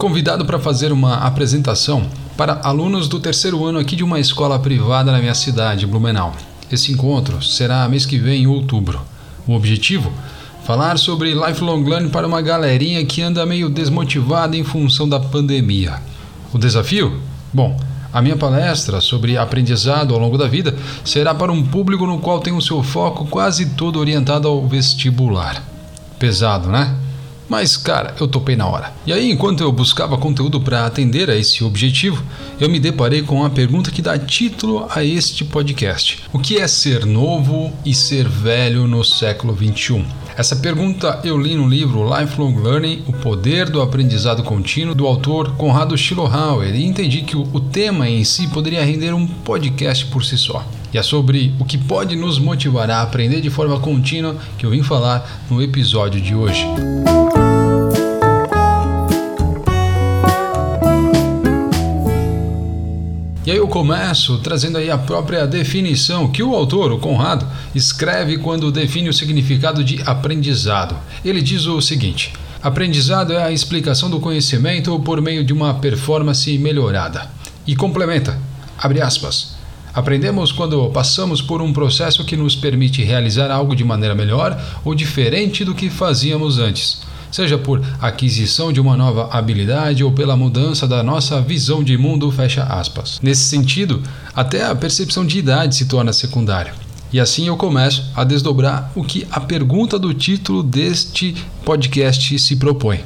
convidado para fazer uma apresentação para alunos do terceiro ano aqui de uma escola privada na minha cidade, Blumenau. Esse encontro será mês que vem, em outubro. O objetivo? Falar sobre lifelong learning para uma galerinha que anda meio desmotivada em função da pandemia. O desafio? Bom, a minha palestra sobre aprendizado ao longo da vida será para um público no qual tem o seu foco quase todo orientado ao vestibular. Pesado, né? Mas, cara, eu topei na hora. E aí, enquanto eu buscava conteúdo para atender a esse objetivo, eu me deparei com a pergunta que dá título a este podcast: O que é ser novo e ser velho no século 21? Essa pergunta eu li no livro Lifelong Learning: O Poder do Aprendizado Contínuo, do autor Conrado Schillerhauer, e entendi que o, tema em si poderia render um podcast por si só. E é sobre o que pode nos motivar a aprender de forma contínua que eu vim falar no episódio de hoje. E aí eu começo trazendo aí a própria definição que o autor, o Conrado, escreve quando define o significado de aprendizado. Ele diz o seguinte: aprendizado é a explicação do conhecimento por meio de uma performance melhorada. E complementa, abre aspas. Aprendemos quando passamos por um processo que nos permite realizar algo de maneira melhor ou diferente do que fazíamos antes seja por aquisição de uma nova habilidade ou pela mudança da nossa visão de mundo, fecha aspas. Nesse sentido, até a percepção de idade se torna secundária. E assim eu começo a desdobrar o que a pergunta do título deste podcast se propõe.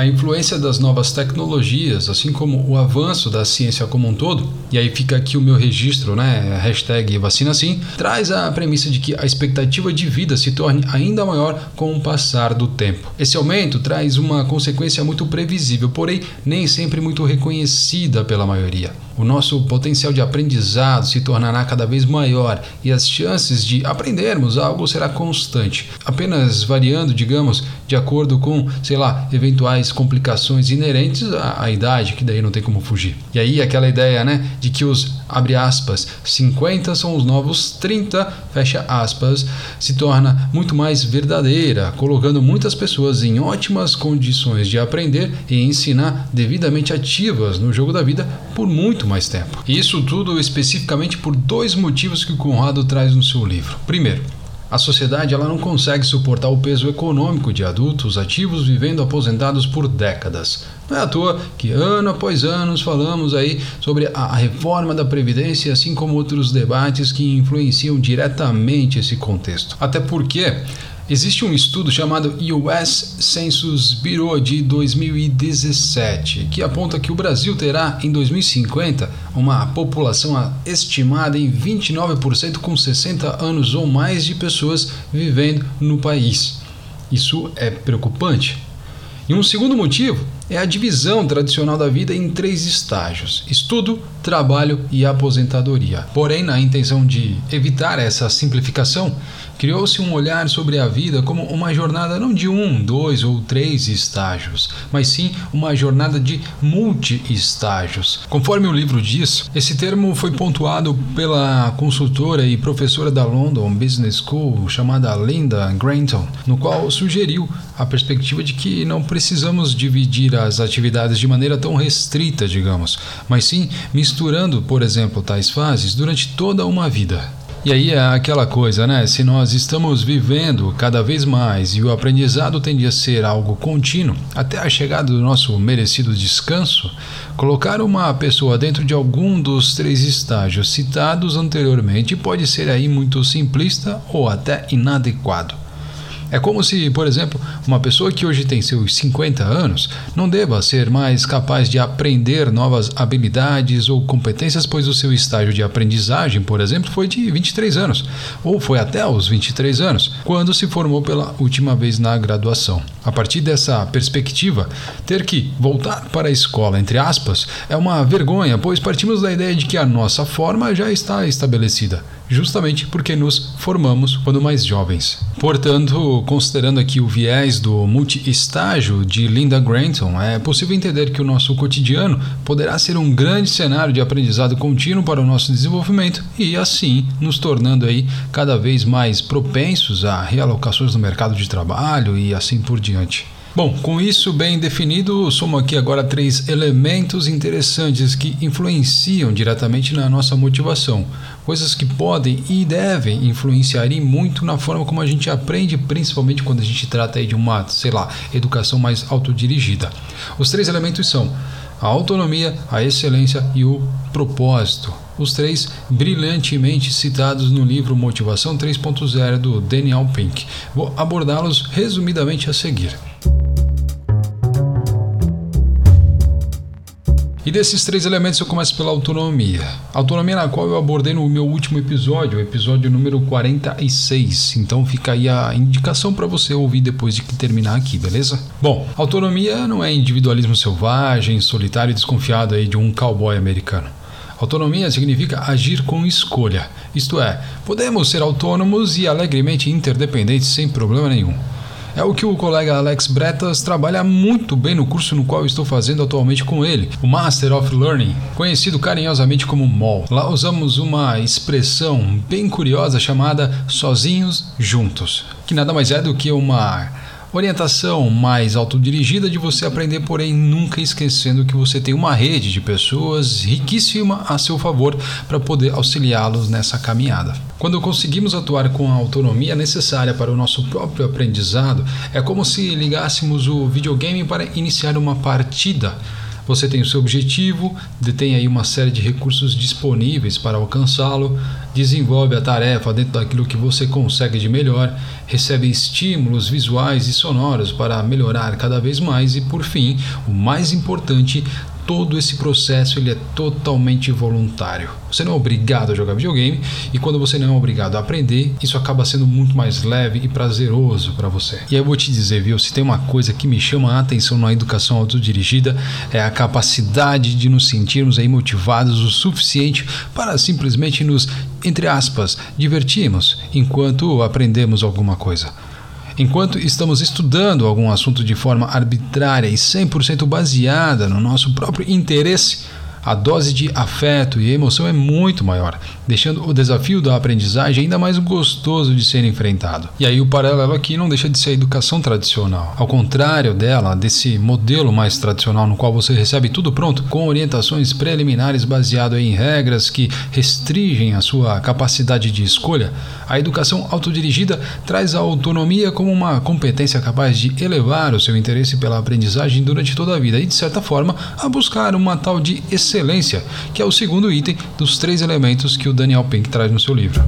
A influência das novas tecnologias, assim como o avanço da ciência como um todo, e aí fica aqui o meu registro, né, hashtag vacina sim, traz a premissa de que a expectativa de vida se torne ainda maior com o passar do tempo. Esse aumento traz uma consequência muito previsível, porém nem sempre muito reconhecida pela maioria o nosso potencial de aprendizado se tornará cada vez maior e as chances de aprendermos algo será constante, apenas variando, digamos, de acordo com, sei lá, eventuais complicações inerentes à, à idade, que daí não tem como fugir. E aí aquela ideia, né, de que os abre aspas, 50 são os novos 30, fecha aspas, se torna muito mais verdadeira, colocando muitas pessoas em ótimas condições de aprender e ensinar devidamente ativas no jogo da vida por muito mais tempo. Isso tudo especificamente por dois motivos que o Conrado traz no seu livro. Primeiro, a sociedade ela não consegue suportar o peso econômico de adultos ativos vivendo aposentados por décadas. Não é à toa que ano após ano falamos aí sobre a reforma da Previdência, assim como outros debates que influenciam diretamente esse contexto. Até porque Existe um estudo chamado US Census Bureau de 2017 que aponta que o Brasil terá em 2050 uma população estimada em 29% com 60 anos ou mais de pessoas vivendo no país. Isso é preocupante. E um segundo motivo é a divisão tradicional da vida em três estágios: estudo, trabalho e aposentadoria. Porém, na intenção de evitar essa simplificação, criou-se um olhar sobre a vida como uma jornada não de um, dois ou três estágios, mas sim uma jornada de multi-estágios. Conforme o livro diz, esse termo foi pontuado pela consultora e professora da London Business School chamada Linda Granton, no qual sugeriu a perspectiva de que não precisamos dividir as atividades de maneira tão restrita, digamos, mas sim misturando, por exemplo, tais fases durante toda uma vida. E aí é aquela coisa, né? Se nós estamos vivendo cada vez mais e o aprendizado tende a ser algo contínuo, até a chegada do nosso merecido descanso, colocar uma pessoa dentro de algum dos três estágios citados anteriormente pode ser aí muito simplista ou até inadequado. É como se, por exemplo, uma pessoa que hoje tem seus 50 anos não deva ser mais capaz de aprender novas habilidades ou competências, pois o seu estágio de aprendizagem, por exemplo, foi de 23 anos, ou foi até os 23 anos, quando se formou pela última vez na graduação. A partir dessa perspectiva, ter que voltar para a escola, entre aspas, é uma vergonha, pois partimos da ideia de que a nossa forma já está estabelecida justamente porque nos formamos quando mais jovens. Portanto, considerando aqui o viés do multi-estágio de Linda Granton, é possível entender que o nosso cotidiano poderá ser um grande cenário de aprendizado contínuo para o nosso desenvolvimento e assim nos tornando aí cada vez mais propensos a realocações no mercado de trabalho e assim por diante. Bom, com isso bem definido, somo aqui agora três elementos interessantes que influenciam diretamente na nossa motivação. Coisas que podem e devem influenciar muito na forma como a gente aprende, principalmente quando a gente trata de uma, sei lá, educação mais autodirigida. Os três elementos são a autonomia, a excelência e o propósito. Os três brilhantemente citados no livro Motivação 3.0 do Daniel Pink. Vou abordá-los resumidamente a seguir. E desses três elementos eu começo pela autonomia. Autonomia na qual eu abordei no meu último episódio, o episódio número 46. Então fica aí a indicação para você ouvir depois de que terminar aqui, beleza? Bom, autonomia não é individualismo selvagem, solitário e desconfiado aí de um cowboy americano. Autonomia significa agir com escolha, isto é, podemos ser autônomos e alegremente interdependentes sem problema nenhum. É o que o colega Alex Bretas trabalha muito bem no curso no qual estou fazendo atualmente com ele, o Master of Learning, conhecido carinhosamente como MOL. Lá usamos uma expressão bem curiosa chamada sozinhos juntos, que nada mais é do que uma Orientação mais autodirigida de você aprender, porém nunca esquecendo que você tem uma rede de pessoas riquíssima a seu favor para poder auxiliá-los nessa caminhada. Quando conseguimos atuar com a autonomia necessária para o nosso próprio aprendizado, é como se ligássemos o videogame para iniciar uma partida você tem o seu objetivo, detém aí uma série de recursos disponíveis para alcançá-lo, desenvolve a tarefa dentro daquilo que você consegue de melhor, recebe estímulos visuais e sonoros para melhorar cada vez mais e, por fim, o mais importante, todo esse processo ele é totalmente voluntário. Você não é obrigado a jogar videogame e quando você não é obrigado a aprender, isso acaba sendo muito mais leve e prazeroso para você. E aí eu vou te dizer, viu, se tem uma coisa que me chama a atenção na educação autodirigida é a capacidade de nos sentirmos aí motivados o suficiente para simplesmente nos, entre aspas, divertirmos enquanto aprendemos alguma coisa. Enquanto estamos estudando algum assunto de forma arbitrária e 100% baseada no nosso próprio interesse, a dose de afeto e emoção é muito maior, deixando o desafio da aprendizagem ainda mais gostoso de ser enfrentado. E aí o paralelo aqui não deixa de ser a educação tradicional. Ao contrário dela, desse modelo mais tradicional no qual você recebe tudo pronto, com orientações preliminares baseado em regras que restringem a sua capacidade de escolha, a educação autodirigida traz a autonomia como uma competência capaz de elevar o seu interesse pela aprendizagem durante toda a vida e, de certa forma, a buscar uma tal de excelência excelência, que é o segundo item dos três elementos que o Daniel Pink traz no seu livro.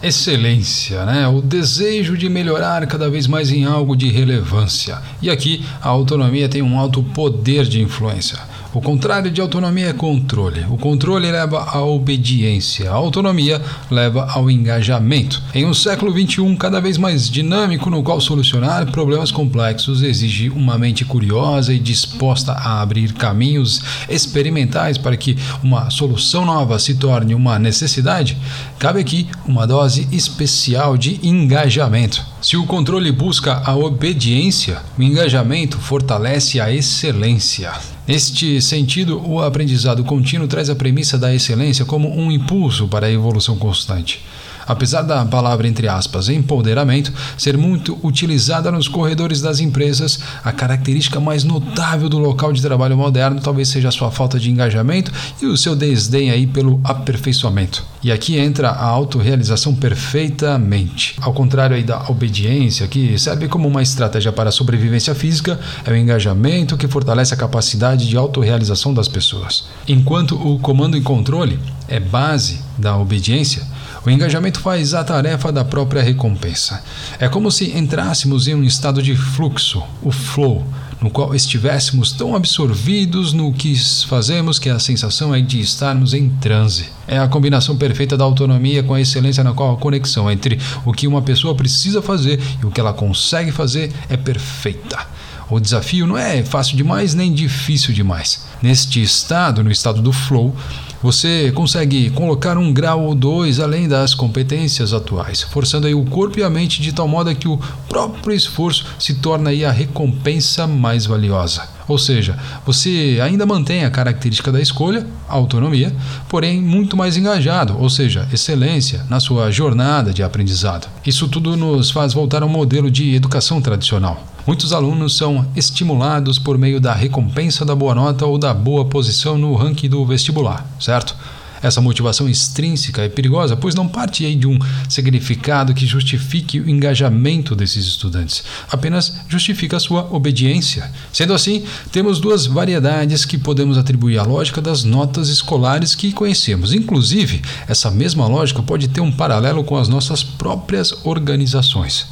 excelência, né? o desejo de melhorar cada vez mais em algo de relevância. E aqui a autonomia tem um alto poder de influência. O contrário de autonomia é controle. O controle leva à obediência. A autonomia leva ao engajamento. Em um século XXI cada vez mais dinâmico, no qual solucionar problemas complexos exige uma mente curiosa e disposta a abrir caminhos experimentais para que uma solução nova se torne uma necessidade, cabe aqui uma dose especial de engajamento. Se o controle busca a obediência, o engajamento fortalece a excelência. Neste sentido, o aprendizado contínuo traz a premissa da excelência como um impulso para a evolução constante. Apesar da palavra, entre aspas, empoderamento ser muito utilizada nos corredores das empresas, a característica mais notável do local de trabalho moderno talvez seja a sua falta de engajamento e o seu desdém aí pelo aperfeiçoamento. E aqui entra a autorrealização perfeitamente. Ao contrário aí da obediência, que serve como uma estratégia para a sobrevivência física, é o engajamento que fortalece a capacidade de autorrealização das pessoas. Enquanto o comando e controle é base da obediência, o engajamento faz a tarefa da própria recompensa. É como se entrássemos em um estado de fluxo, o flow, no qual estivéssemos tão absorvidos no que fazemos que a sensação é de estarmos em transe. É a combinação perfeita da autonomia com a excelência na qual a conexão entre o que uma pessoa precisa fazer e o que ela consegue fazer é perfeita. O desafio não é fácil demais nem difícil demais. Neste estado, no estado do flow, você consegue colocar um grau ou dois além das competências atuais, forçando aí o corpo e a mente de tal modo que o próprio esforço se torna aí a recompensa mais valiosa. Ou seja, você ainda mantém a característica da escolha, autonomia, porém muito mais engajado, ou seja, excelência na sua jornada de aprendizado. Isso tudo nos faz voltar ao modelo de educação tradicional. Muitos alunos são estimulados por meio da recompensa da boa nota ou da boa posição no ranking do vestibular, certo? Essa motivação extrínseca é perigosa, pois não parte aí de um significado que justifique o engajamento desses estudantes, apenas justifica a sua obediência. Sendo assim, temos duas variedades que podemos atribuir à lógica das notas escolares que conhecemos. Inclusive, essa mesma lógica pode ter um paralelo com as nossas próprias organizações.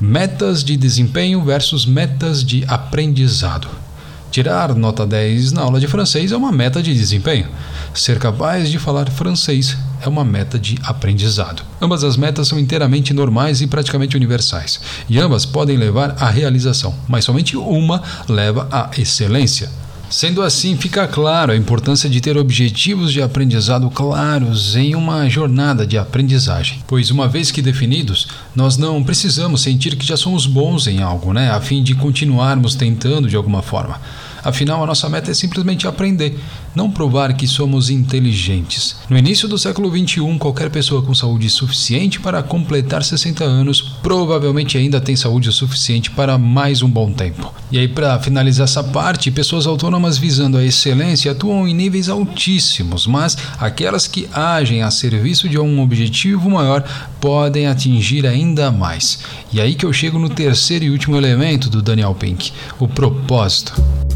Metas de desempenho versus metas de aprendizado. Tirar nota 10 na aula de francês é uma meta de desempenho. Ser capaz de falar francês é uma meta de aprendizado. Ambas as metas são inteiramente normais e praticamente universais, e ambas podem levar à realização, mas somente uma leva à excelência. Sendo assim, fica claro a importância de ter objetivos de aprendizado claros em uma jornada de aprendizagem, pois uma vez que definidos, nós não precisamos sentir que já somos bons em algo, né, a fim de continuarmos tentando de alguma forma. Afinal, a nossa meta é simplesmente aprender, não provar que somos inteligentes. No início do século XXI, qualquer pessoa com saúde suficiente para completar 60 anos provavelmente ainda tem saúde suficiente para mais um bom tempo. E aí, para finalizar essa parte, pessoas autônomas visando a excelência atuam em níveis altíssimos, mas aquelas que agem a serviço de um objetivo maior podem atingir ainda mais. E aí que eu chego no terceiro e último elemento do Daniel Pink: o propósito.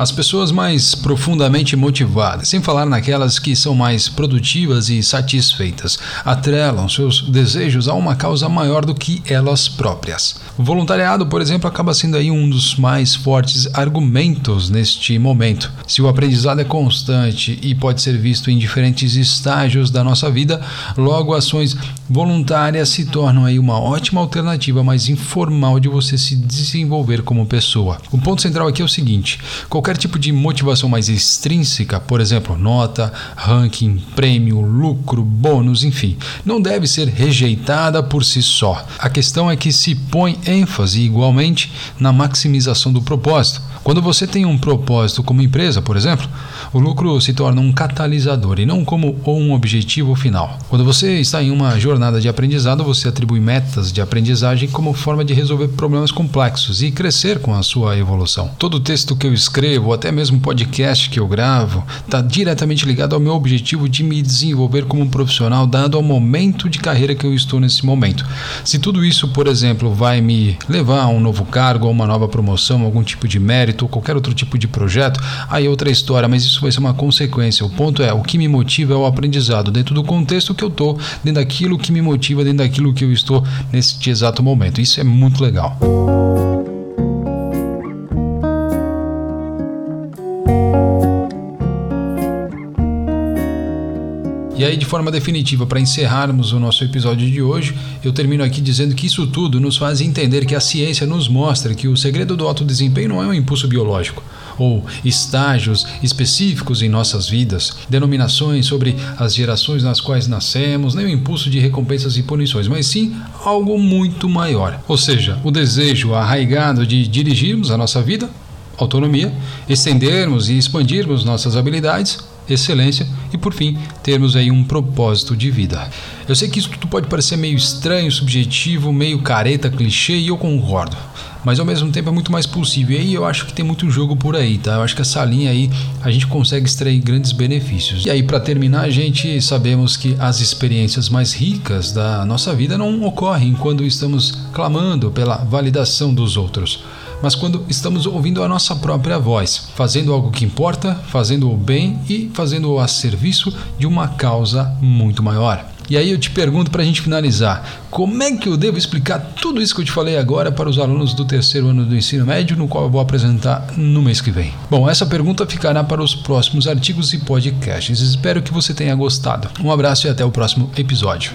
As pessoas mais profundamente motivadas, sem falar naquelas que são mais produtivas e satisfeitas, atrelam seus desejos a uma causa maior do que elas próprias. O voluntariado, por exemplo, acaba sendo aí um dos mais fortes argumentos neste momento. Se o aprendizado é constante e pode ser visto em diferentes estágios da nossa vida, logo ações voluntárias se tornam aí uma ótima alternativa mais informal de você se desenvolver como pessoa. O ponto central aqui é o seguinte: qualquer qualquer tipo de motivação mais extrínseca, por exemplo, nota, ranking, prêmio, lucro, bônus, enfim, não deve ser rejeitada por si só. A questão é que se põe ênfase igualmente na maximização do propósito. Quando você tem um propósito como empresa, por exemplo, o lucro se torna um catalisador e não como um objetivo final. Quando você está em uma jornada de aprendizado, você atribui metas de aprendizagem como forma de resolver problemas complexos e crescer com a sua evolução. Todo texto que eu escrevo, ou até mesmo podcast que eu gravo, está diretamente ligado ao meu objetivo de me desenvolver como um profissional, dado ao momento de carreira que eu estou nesse momento. Se tudo isso, por exemplo, vai me levar a um novo cargo, a uma nova promoção, algum tipo de mérito, mérito ou qualquer outro tipo de projeto, aí é outra história, mas isso vai ser uma consequência. O ponto é, o que me motiva é o aprendizado, dentro do contexto que eu estou, dentro daquilo que me motiva, dentro daquilo que eu estou nesse exato momento. Isso é muito legal. Aí, de forma definitiva, para encerrarmos o nosso episódio de hoje, eu termino aqui dizendo que isso tudo nos faz entender que a ciência nos mostra que o segredo do alto desempenho não é um impulso biológico ou estágios específicos em nossas vidas, denominações sobre as gerações nas quais nascemos, nem o impulso de recompensas e punições, mas sim algo muito maior. Ou seja, o desejo arraigado de dirigirmos a nossa vida, autonomia, estendermos e expandirmos nossas habilidades, excelência e, por fim, termos aí um propósito de vida. Eu sei que isso tudo pode parecer meio estranho, subjetivo, meio careta, clichê e eu concordo. Mas ao mesmo tempo é muito mais possível. E aí eu acho que tem muito jogo por aí, tá? Eu acho que essa linha aí a gente consegue extrair grandes benefícios. E aí, para terminar, a gente sabemos que as experiências mais ricas da nossa vida não ocorrem quando estamos clamando pela validação dos outros mas quando estamos ouvindo a nossa própria voz, fazendo algo que importa, fazendo o bem e fazendo-o a serviço de uma causa muito maior. E aí eu te pergunto para a gente finalizar: como é que eu devo explicar tudo isso que eu te falei agora para os alunos do terceiro ano do ensino médio, no qual eu vou apresentar no mês que vem? Bom, essa pergunta ficará para os próximos artigos e podcasts. Espero que você tenha gostado. Um abraço e até o próximo episódio.